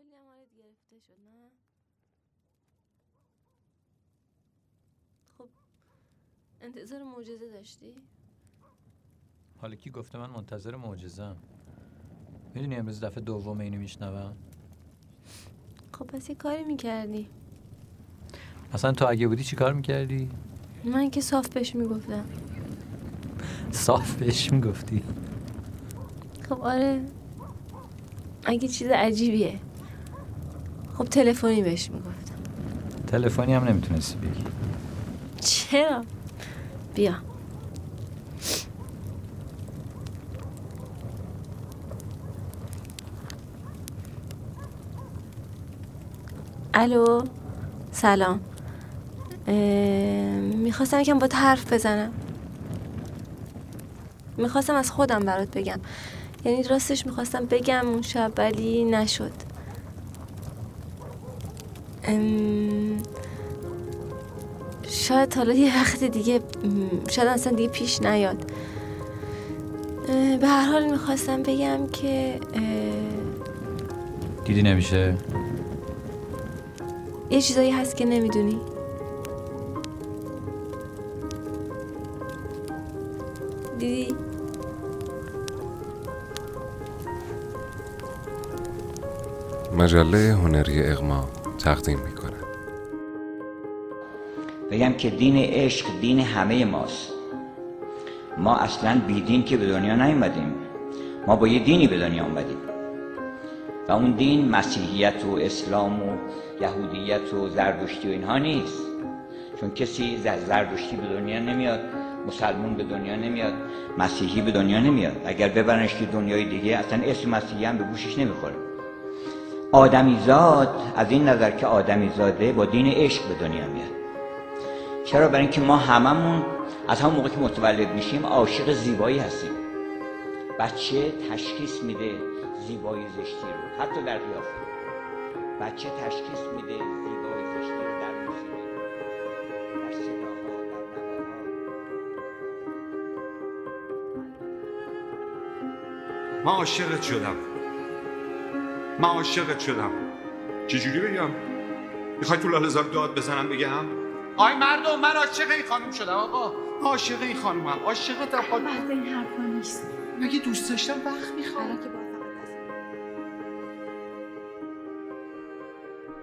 کلی هم حالت گرفته شد نه؟ خب انتظار معجزه داشتی؟ حالا کی گفته من منتظر معجزم می‌دونی امروز دفعه دوم اینو میشنوم؟ خب پس یه کاری می‌کردی. اصلا تو اگه بودی چی کار می‌کردی؟ من که صاف بهش می‌گفتم. صاف بهش می‌گفتی؟ خب آره. اگه چیز عجیبیه. خب تلفنی بهش می‌گفتم. تلفنی هم نمی‌تونستی بگی. چرا؟ بیا. الو سلام. می‌خواستم یکم با حرف بزنم. می‌خواستم از خودم برات بگم. یعنی راستش می‌خواستم بگم اون شب ولی نشد. شاید حالا یه وقت دیگه شاید اصلا دیگه پیش نیاد. به هر حال می‌خواستم بگم که دیدی نمیشه؟ یه چیزایی هست که نمی‌دونی. دیدی؟ مجله هنری اغما. تقدیم می‌کنه. بگم که دین عشق دین همه ماست. ما اصلا بی دین که به دنیا نیومدیم. ما با یه دینی به دنیا اومدیم. و اون دین مسیحیت و اسلام و یهودیت و زردشتی و اینها نیست. چون کسی زردشتی به دنیا نمیاد مسلمون به دنیا نمیاد مسیحی به دنیا نمیاد. اگر ببرنش که دنیای دیگه اصلا اسم مسیحی هم به گوشش نمی‌خوره. آدمیزاد از این نظر که آدمیزاده با دین عشق به دنیا میاد. چرا؟ برای اینکه ما هممون از همون موقع که متولد میشیم عاشق زیبایی هستیم. بچه تشخیص میده زیبایی زشتی رو حتی در قیافه. بچه تشخیص میده زیبایی زشتی رو در موسیقی در در من عاشقت شدم من عاشقت شدم. چجوری بگم؟ می‌خوای تو لالزار داد بزنم بگم؟ آی مردم من عاشق این خانم شدم آقا. عاشق این خانومم عاشقتم خانم. این حرفا نیست. مگه دوست داشتم وقت می‌خوام؟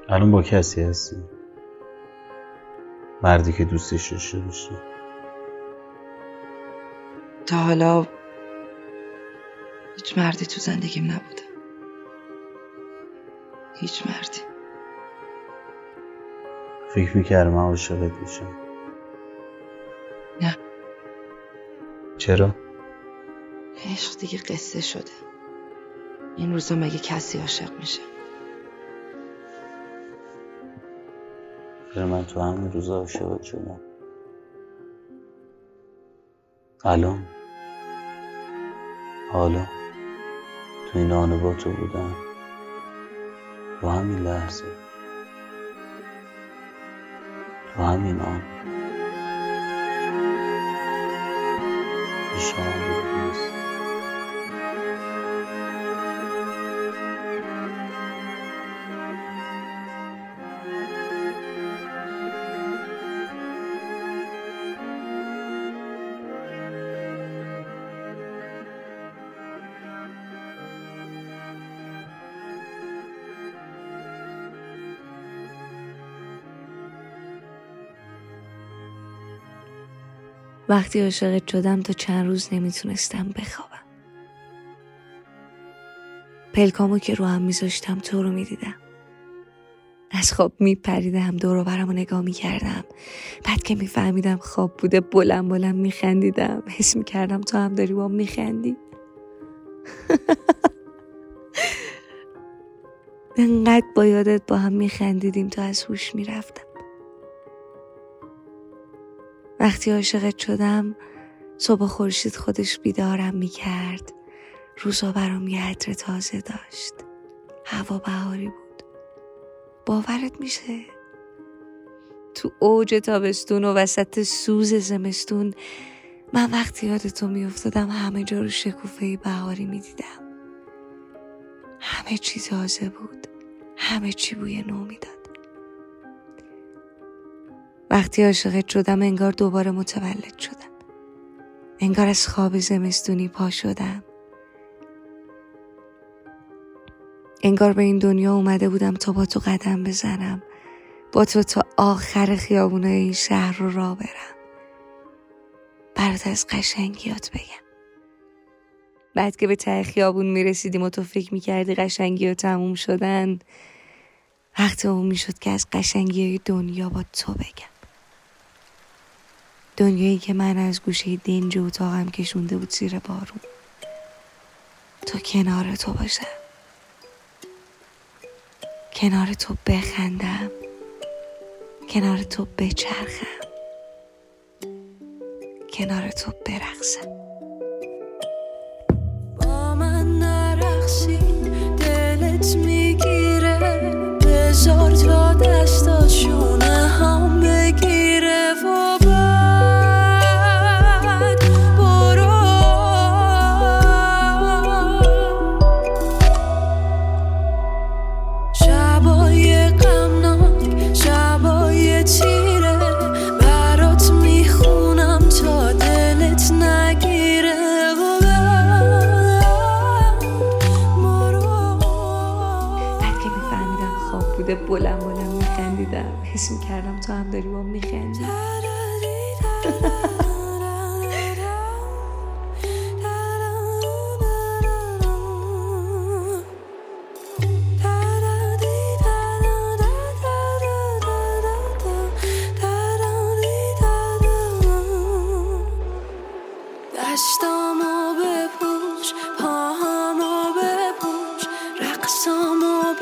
الان با کسی هستی؟ مردی که دوستش داشته باشی؟ تا حالا هیچ مردی تو زندگیم نبوده. هیچ مردی. فکر می‌کردم من عاشقت میشم. نه. چرا؟ عشق دیگه قصه شده. این روزا مگه کسی عاشق میشه؟ چرا من تو همین روزا عاشقت شدم. الان؟ حالا؟ تو این آن با تو بودم. تو همین لحظه. تو همین آن وقتی عاشقت شدم تا چند روز نمی‌تونستم بخوابم. پلکامو که رو هم میذاشتم تو رو می‌دیدم. از خواب میپریدم دور و برم رو نگاه می‌کردم. بعد که میفهمیدم خواب بوده بلند بلند میخندیدم. حس می‌کردم تو هم داری با میخندی. انقدر با یادت با هم میخندیدیم تا از هوش می‌رفتم. وقتی عاشقت شدم صبح خورشید خودش بیدارم می‌کرد. روزا برام یه عطر تازه داشت. هوا بهاری بود. باورت میشه؟ تو اوج تابستون و وسط سوز زمستون من وقتی یاد تو میافتادم همه جا رو شکوفه بهاری می‌دیدم. همه چیز تازه بود. همه چی بوی نو می‌داد. وقتی عاشقت شدم انگار دوباره متولد شدم. انگار از خواب زمستونی پا شدم. انگار به این دنیا اومده بودم تا با تو قدم بزنم. با تو تا آخر خیابونای این شهر رو را برم. برات از قشنگیات بگم. بعد که به ته خیابون می‌رسیدیم و تو فکر می‌کردی قشنگی و تموم شدن وقت اون می‌شد که از قشنگی دنیا با تو بگم. دنیایی که من از گوشه دنج اتاقم کشونده بود زیر بارون. تا کنار تو باشم. کنار تو بخندم. کنار تو بچرخم. کنار تو برقصم.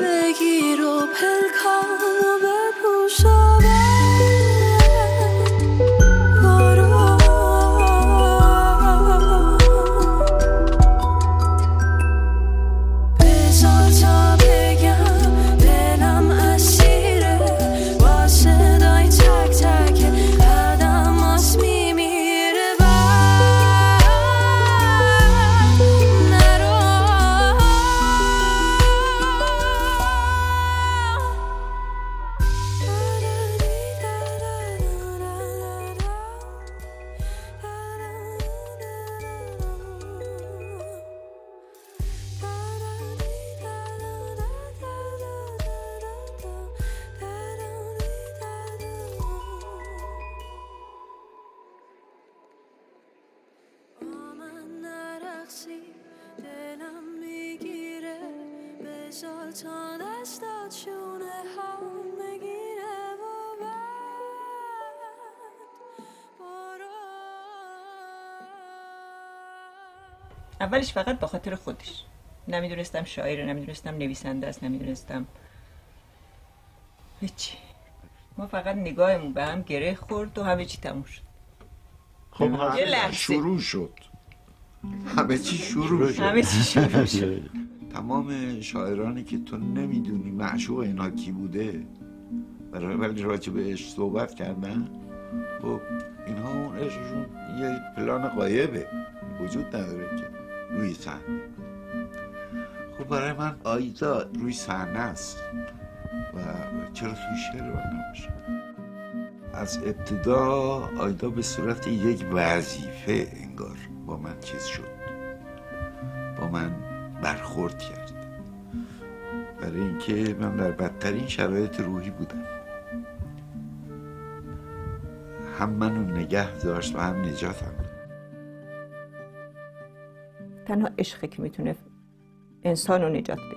رقصامو بگیر و پلکامو بپوش تا دستات شونه هم بگیره و بعد برو. اولش فقط به خاطر خودش. نمی‌دونستم شاعره نمی‌دونستم نویسنده است نمی‌دونستم هیچی. ما فقط نگاهمون به هم گره خورد و همه چی تموم شد. خب. شروع شد. همه چی شروع شد. همه چی شروع شد. تمام شاعرانی که تو نمی‌دونی معشوق اینا کی بوده ولی راجع به عشق صحبت کردن خب اینها اون عشقشون یه پلان قایبه وجود نداره که روی صحنه. خب برای من آیدا روی صحنه است و چرا توی شعر نباشه؟ از ابتدا آیدا به صورت یک وظیفه انگار با من چیز شد. با من برخورد کرد. برای اینکه من در بدترین شرایط روحی بودم. هم منو نگه داشت و هم نجاتم. تنها عشقه که می‌تونه انسان رو نجات بده.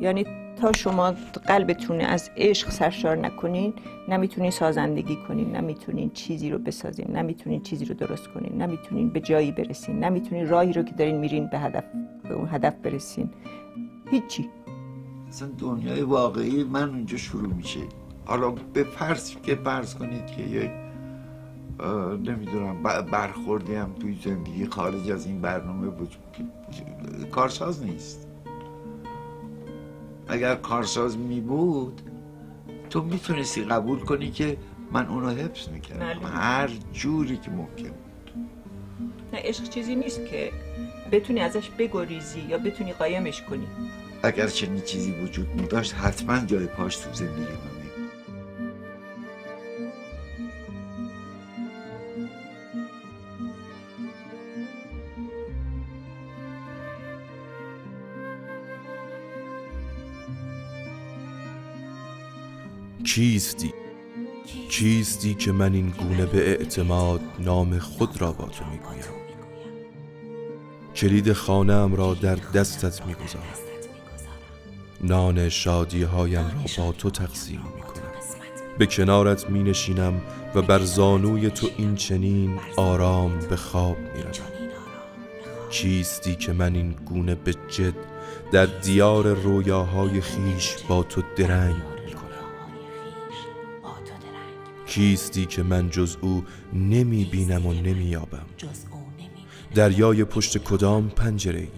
یعنی تا شما قلبتون از عشق سرشار نکنین نمی‌تونین سازندگی کنین نمی‌تونین چیزی رو بسازین نمی‌تونین چیزی رو درست کنین نمی‌تونین به جایی برسین نمی‌تونین راهی رو که دارین میرین به هدف به اون هدف برسین. هیچی. اصلا دنیای واقعی من اونجا شروع میشه. حالا به فرض که فرض کنید که یک نمی‌دونم برخوردی هم توی زندگی خارج از این برنامه بود کارساز نیست. اگر کارساز می بود تو می‌تونستی قبول کنی که من اونو حفظ می‌کردم. معلومه. هر جوری که ممکن نه عشق چیزی نیست که بتونی ازش بگریزی یا بتونی قایمش کنی. اگر چنین چیزی وجود می داشت حتما جای پاش تو زندگی من. کیستی؟ کیستی که من این گونه به اعتماد نام خود را با تو می‌گویم؟ کلید خانهام را در دستت می‌گذارم. نان شادی هایم را با تو تقسیم می‌کنم. به کنارت می نشینم و بر زانوی تو این چنین آرام به خواب می کیستی که من این گونه به جد در دیار رویاهای خیش با تو درنگ کیستی که من جز او نمی بینم و نمی یابم دریای پشت کدام پنجره ای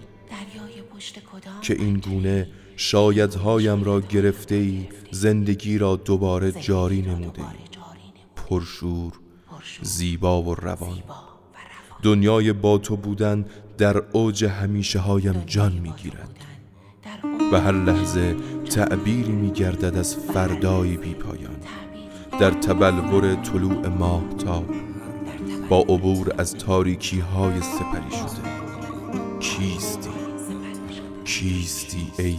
که این گونه شایدهایم را گرفته ای زندگی را دوباره جاری نموده. ای پرشور. زیبا و روان. دنیای با تو بودن در اوج همیشه هایم جان می‌گیرد. و هر لحظه تعبیری میگردد از فردایی بی پایان در تبلور طلوع ماهتاب. با عبور از تاریکی های سپری شده. کیستی؟ کیستی ای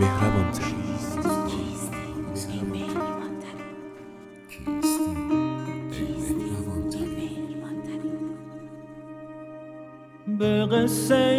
مهربان به قصه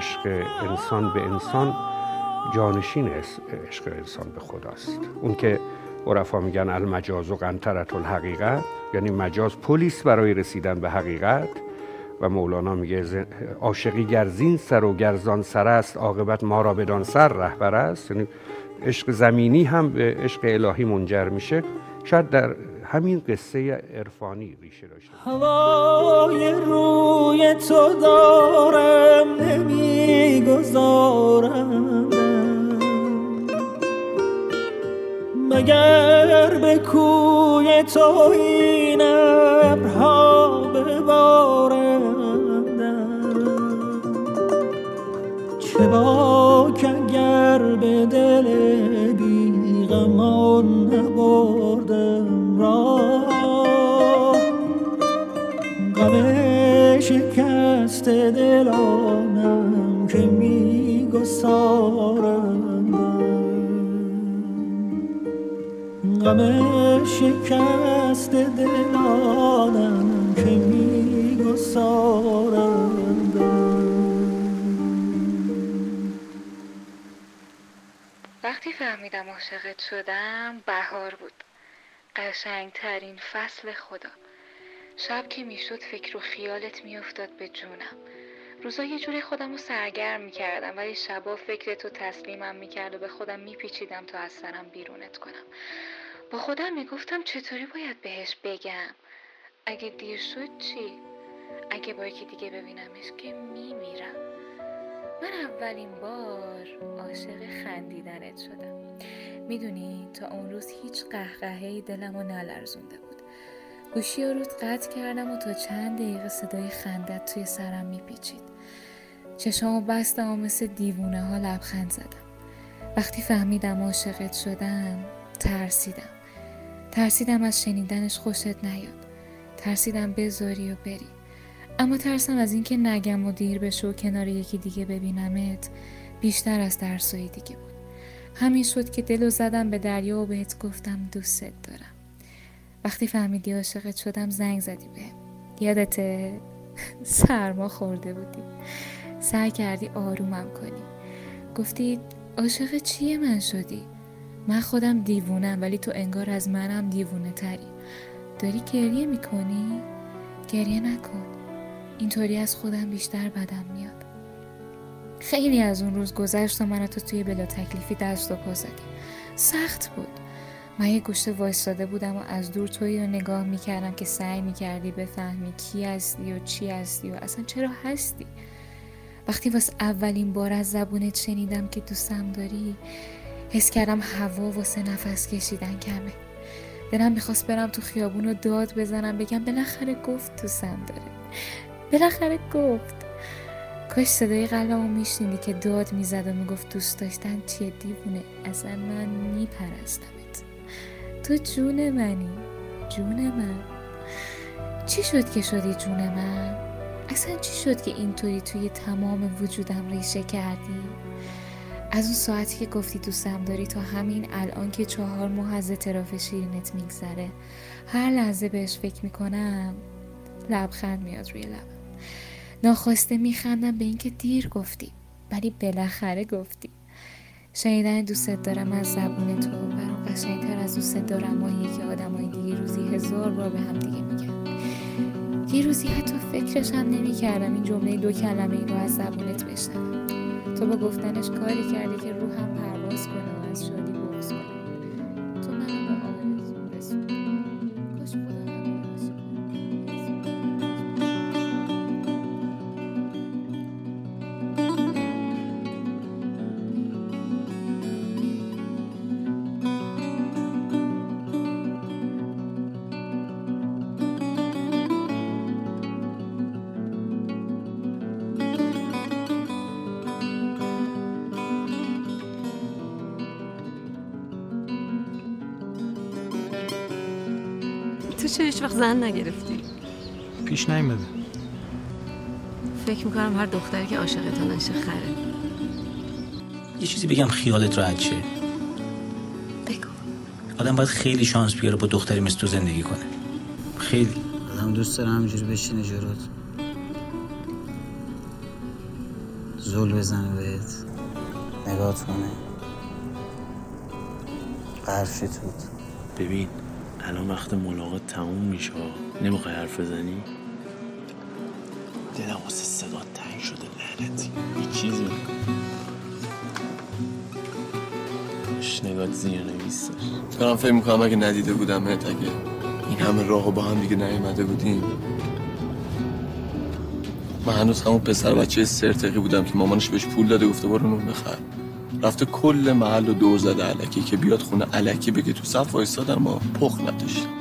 عشق انسان به انسان جانشین عشق انسان به خداست. اون که عرفا میگن المجاز و قنطرت الحقیقت یعنی مجاز پلیس برای رسیدن به حقیقت. و مولانا میگه عاشقی گر زین سر و گرزان سر است عاقبت ما را بدان سر رهبر است. یعنی عشق زمینی هم به عشق الهی منجر میشه. شاید در همین قصه عرفانی ریشه داشته هوای روی تو دارم نمی‌گذارم. مگر به کوی تو این ابرها ببارندم؟ چه باک اگر به دل بیغمان نبردم؟ راه غم شکست دلانم که میگسارندم. غم شکست دلانم که میگسارندم. وقتی فهمیدم عاشقت شدم بهار بود. قشنگترین فصل خدا. شب که می‌شد فکر و خیالت میافتاد به جونم. روزا یه جوری خودم رو سرگرم می‌کردم ولی شبا فکر تو تسلیمم می‌کرد و به خودم میپیچیدم تا از سرم بیرونت کنم. با خودم می‌گفتم چطوری باید بهش بگم؟ اگه دیر شد چی؟ اگه با یکی دیگه ببینمش که میمیرم. من اولین بار عاشق خندیدنت شدم. می‌دونی تا اون روز هیچ قهقههی دلم رو نلرزونده بود. گوشی رو قطع کردم و تا چند دقیقه صدای خندت توی سرم میپیچید. چشامو بستم و مثل دیوونه ها لبخند زدم. وقتی فهمیدم عاشقت شدم ترسیدم. ترسیدم از شنیدنش خوشت نیاد. ترسیدم بذاری و بری. اما ترسم از اینکه نگم و دیر بشه و کنار یکی دیگه ببینمت بیشتر از ترسایی دیگه بود. همین شد که دلو زدم به دریا و بهت گفتم دوستت دارم. وقتی فهمیدی عاشقت شدم زنگ زدی به. یادت سرما خورده بودی. سعی کردی آرومم کنی. گفتی عاشق چیه من شدی؟ من خودم دیوونم ولی تو انگار از منم دیوونه تری. داری گریه می‌کنی؟ گریه نکن. اینطوری از خودم بیشتر بدم میاد. خیلی از اون روز گذشت و من تو توی بلا تکلیفی دست و پا زدی سخت بود. من یه گوشت وایستاده بودم و از دور توی رو نگاه می‌کردم که سعی می‌کردی بفهمی کی هستی و چی هستی و اصلا چرا هستی. وقتی واسه اولین بار از زبونت شنیدم که دوستم داری حس کردم هوا واسه نفس کشیدن کمه. دلم می‌خواست برم تو خیابون و داد بزنم بگم بالاخره گفت دوستم داره. بالاخره گفت. کاش صدای قلبمو میشنیدی که داد می‌زد و می‌گفت دوست داشتن چیه؟ دیوونه. اصلا من میپرستمت. تو جون منی. جون من. چی شد که شدی جون من؟ اصلا چی شد که اینطوری توی تمام وجودم ریشه کردی؟ از اون ساعتی که گفتی دوستم داری تا همین الان که چهار ماه از اعتراف شیرینت میگذره. هر لحظه بهش فکر می‌کنم لبخند میاد روی لبم. ناخواسته میخندم به اینکه دیر گفتی ولی بالاخره گفتی. شنیدن دوستت دارم از زبون تو برام قشنگتر از دوستت دارم ماهیه که آدمای دیگه روزی هزار بار به هم دیگه میگن یه روزی حتی فکرش هم نمی‌کردم این جمله دو کلمه ای رو از زبونت بشنوم. تو با گفتنش کاری کردی که روحم تو چه هیچ وقت زن نگرفتی؟ پیش نیومده. فکر می‌کنم هر دختری که عاشقتان نشه خره. یه چیزی بگم خیالت راحت شه. بگو. آدم باید خیلی شانس بیاره با دختری مثل تو زندگی کنه. خیلی. آدم دوست داره همینجوری بشینه جلوت. زول بزنه بهت. نگات کنه. قرفی توت. ببین الان وقت ملاقات تموم میشه. نمی‌خوای حرف بزنی؟ دلم واسه صدا تنگ شده لعنتی. هیچ چیزی نگات زیر نویسه دارم فکر می‌کنم اگه ندیده بودم اگه این همه راه با هم دیگه نیومده بودیم. من هنوز همون پسر بچه سرتقی بودم که مامانش بهش پول داده گفته برو نون بخر. رفته کل محل و دور زده علکی که بیاد خونه علکی بگه تو صف وایستادم ما پخ نداشتم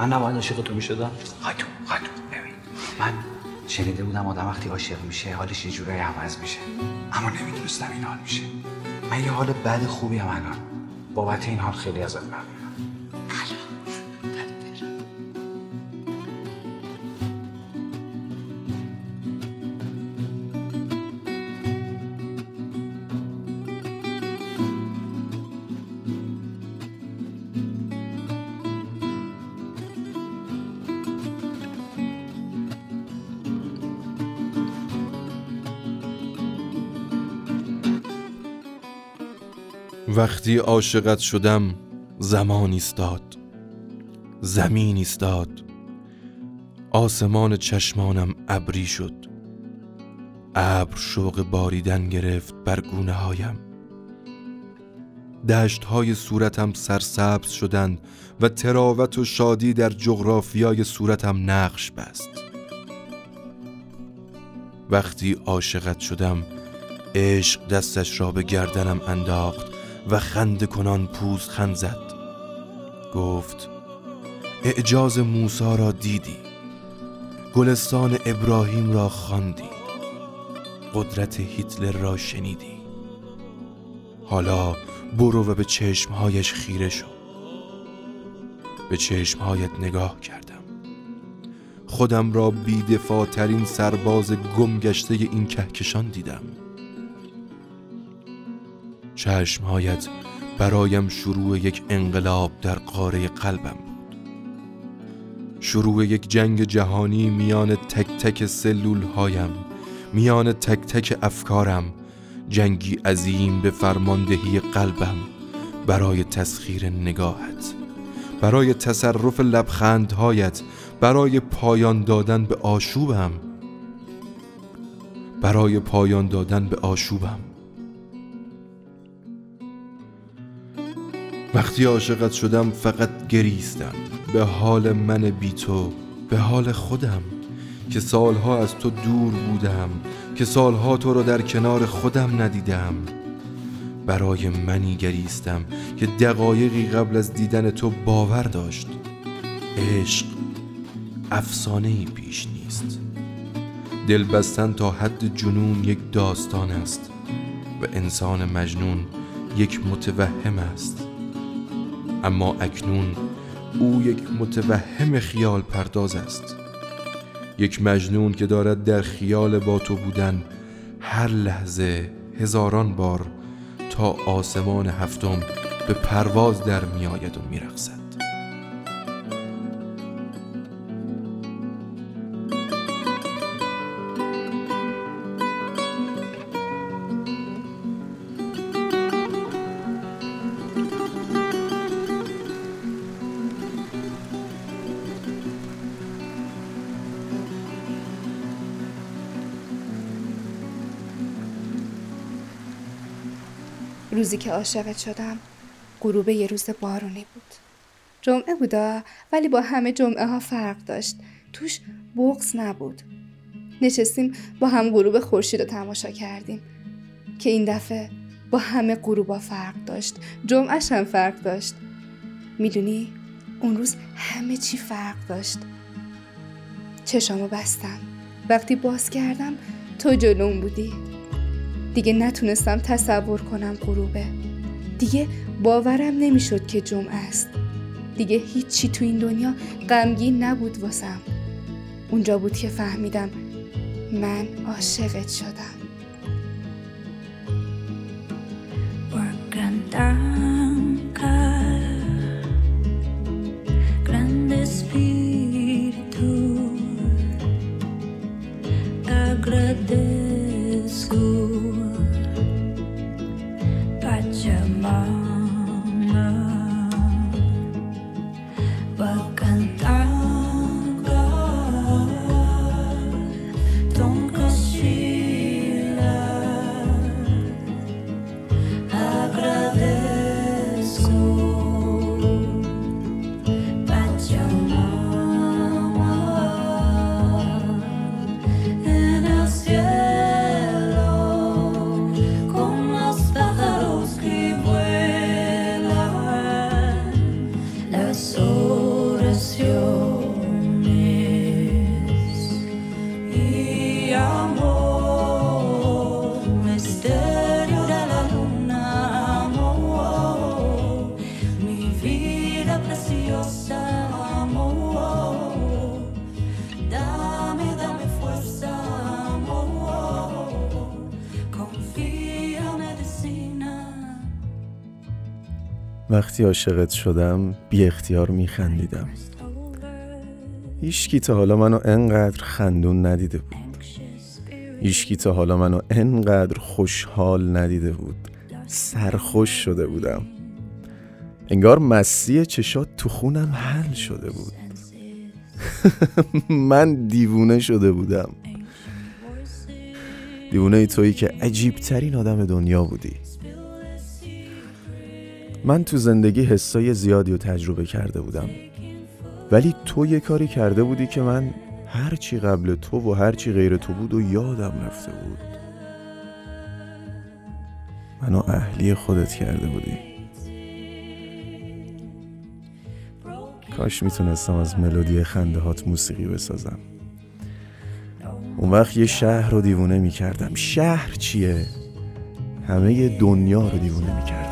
من نباید عاشق تو می‌شدم. خاطو خاطو ببین. من شنیده بودم آدم وقتی عاشق میشه حالش یه جورایی عوض میشه. اما نمی‌دونستم این حال میشه. من یه حال بد خوبی هم الان. بابت این حال خیلی ازت ممنونم وقتی عاشقت شدم زمان ایستاد زمین ایستاد آسمان چشمانم ابری شد ابر شوق باریدن گرفت بر گونه هایم. دشت های صورتم سرسبز شدند و تراوت و شادی در جغرافیای صورتم نقش بست. وقتی عاشقت شدم عشق دستش را به گردنم انداخت و خنده کنان پوز خند زد. گفت اعجاز موسا را دیدی. گلستان ابراهیم را خواندی. قدرت هیتلر را شنیدی. حالا برو و به چشمهایش خیره شو. به چشمهایت نگاه کردم. خودم را بیدفاع ترین سرباز گم گشته این کهکشان دیدم. چشمهایت برایم شروع یک انقلاب در قاره قلبم بود. شروع یک جنگ جهانی میان تک تک سلول هایم میان تک تک افکارم جنگی عظیم به فرماندهی قلبم برای تسخیر نگاهت برای تصرف لبخندهایت برای پایان دادن به آشوبم برای پایان دادن به آشوبم. وقتی عاشقت شدم فقط گریستم به حال من بی تو به حال خودم. که سالها از تو دور بودم که سالها تو را در کنار خودم ندیدم. برای منی گریستم که دقایقی قبل از دیدن تو باور داشت. عشق افسانه ای پیش نیست. دل بستن تا حد جنون یک داستان است و انسان مجنون یک متوهم است. اما اکنون او یک متوهم خیال پرداز است. یک مجنون که دارد در خیال با تو بودن هر لحظه هزاران بار تا آسمان هفتم به پرواز در میآید و میرقصد. روزی که عاشقت شدم غروب یه روز بارونی بود. جمعه بودا ولی با همه جمعه ها فرق داشت. توش بغز نبود. نشستیم با هم غروب خورشید رو تماشا کردیم. که این دفعه با همه غروبا فرق داشت. جمعهش هم فرق داشت. می‌دونی اون روز همه چی فرق داشت. چشامو بستم. وقتی باز کردم تو جلوم بودی. دیگه نتونستم تصور کنم غروبه. دیگه باورم نمی‌شد که جمعه است. دیگه هیچی تو این دنیا غمگین نبود واسم. اونجا بود که فهمیدم من عاشقت شدم. وقتی عاشقت شدم بی اختیار می خندیدم هیچکی تا حالا منو انقدر خندون ندیده بود. هیچکی تا حالا منو انقدر خوشحال ندیده بود. سرخوش شده بودم. انگار مسیح چشات تو خونم حل شده بود. من دیوونه شده بودم. دیوونه ای تویی که عجیب ترین آدم دنیا بودی. من تو زندگی حسای زیادی رو تجربه کرده بودم. ولی تو یه کاری کرده بودی که من هرچی قبل تو و هرچی غیر تو بود و یادم رفته بود. منو اهلی خودت کرده بودی. کاش می‌تونستم از ملودی خنده هات موسیقی بسازم. اون وقت یه شهر رو دیوونه می‌کردم. شهر چیه؟ همه دنیا رو دیوونه می‌کردم.